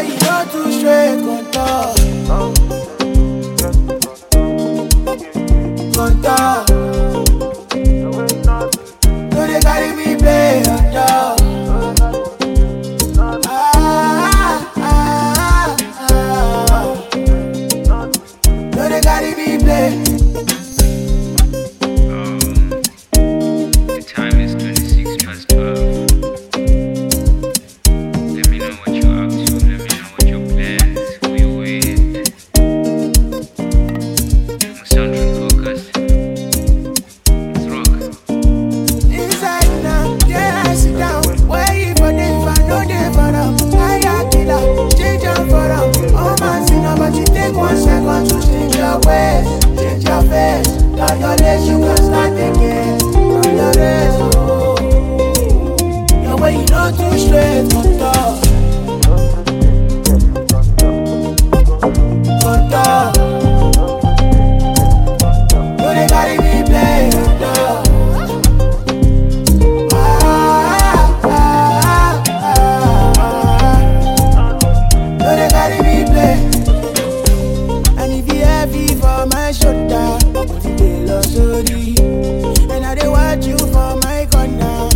way you know too straight, contour. Contour. Second to change your ways, change your face. Down your legs, you can start again. Lost. And I dey watch you for my corner.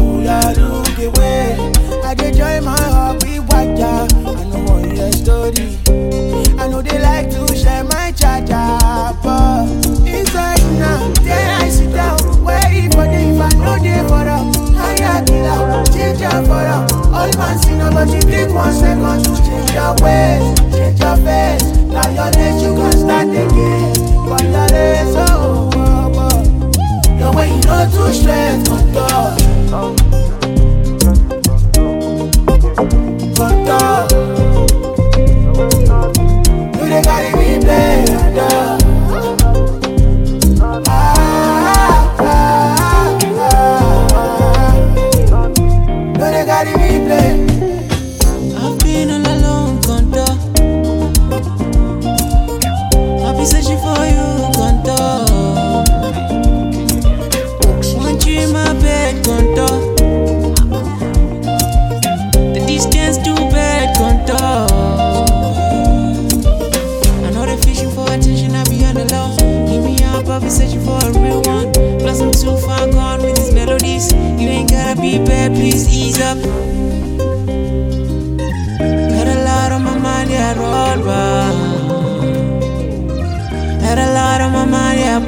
Oh, yeah, look away. I dey join my heart with water. I know want your story. I know they like to share my charger, but inside now, there I sit down. Wait for them if I know they for them. I a killer, change your for them. All man see now, but you take one second to change your ways, change your face. Now your legs you can start again. But legs, oh, oh. You know too straight, contour. Contour. You dey carry me play, play. I've been all alone. I've been searching be searching for a real one. Plus, I'm too far gone with these melodies. You ain't gotta be bad, please ease up. A lot on my mind, yeah, road round. Had a lot on my mind, yeah,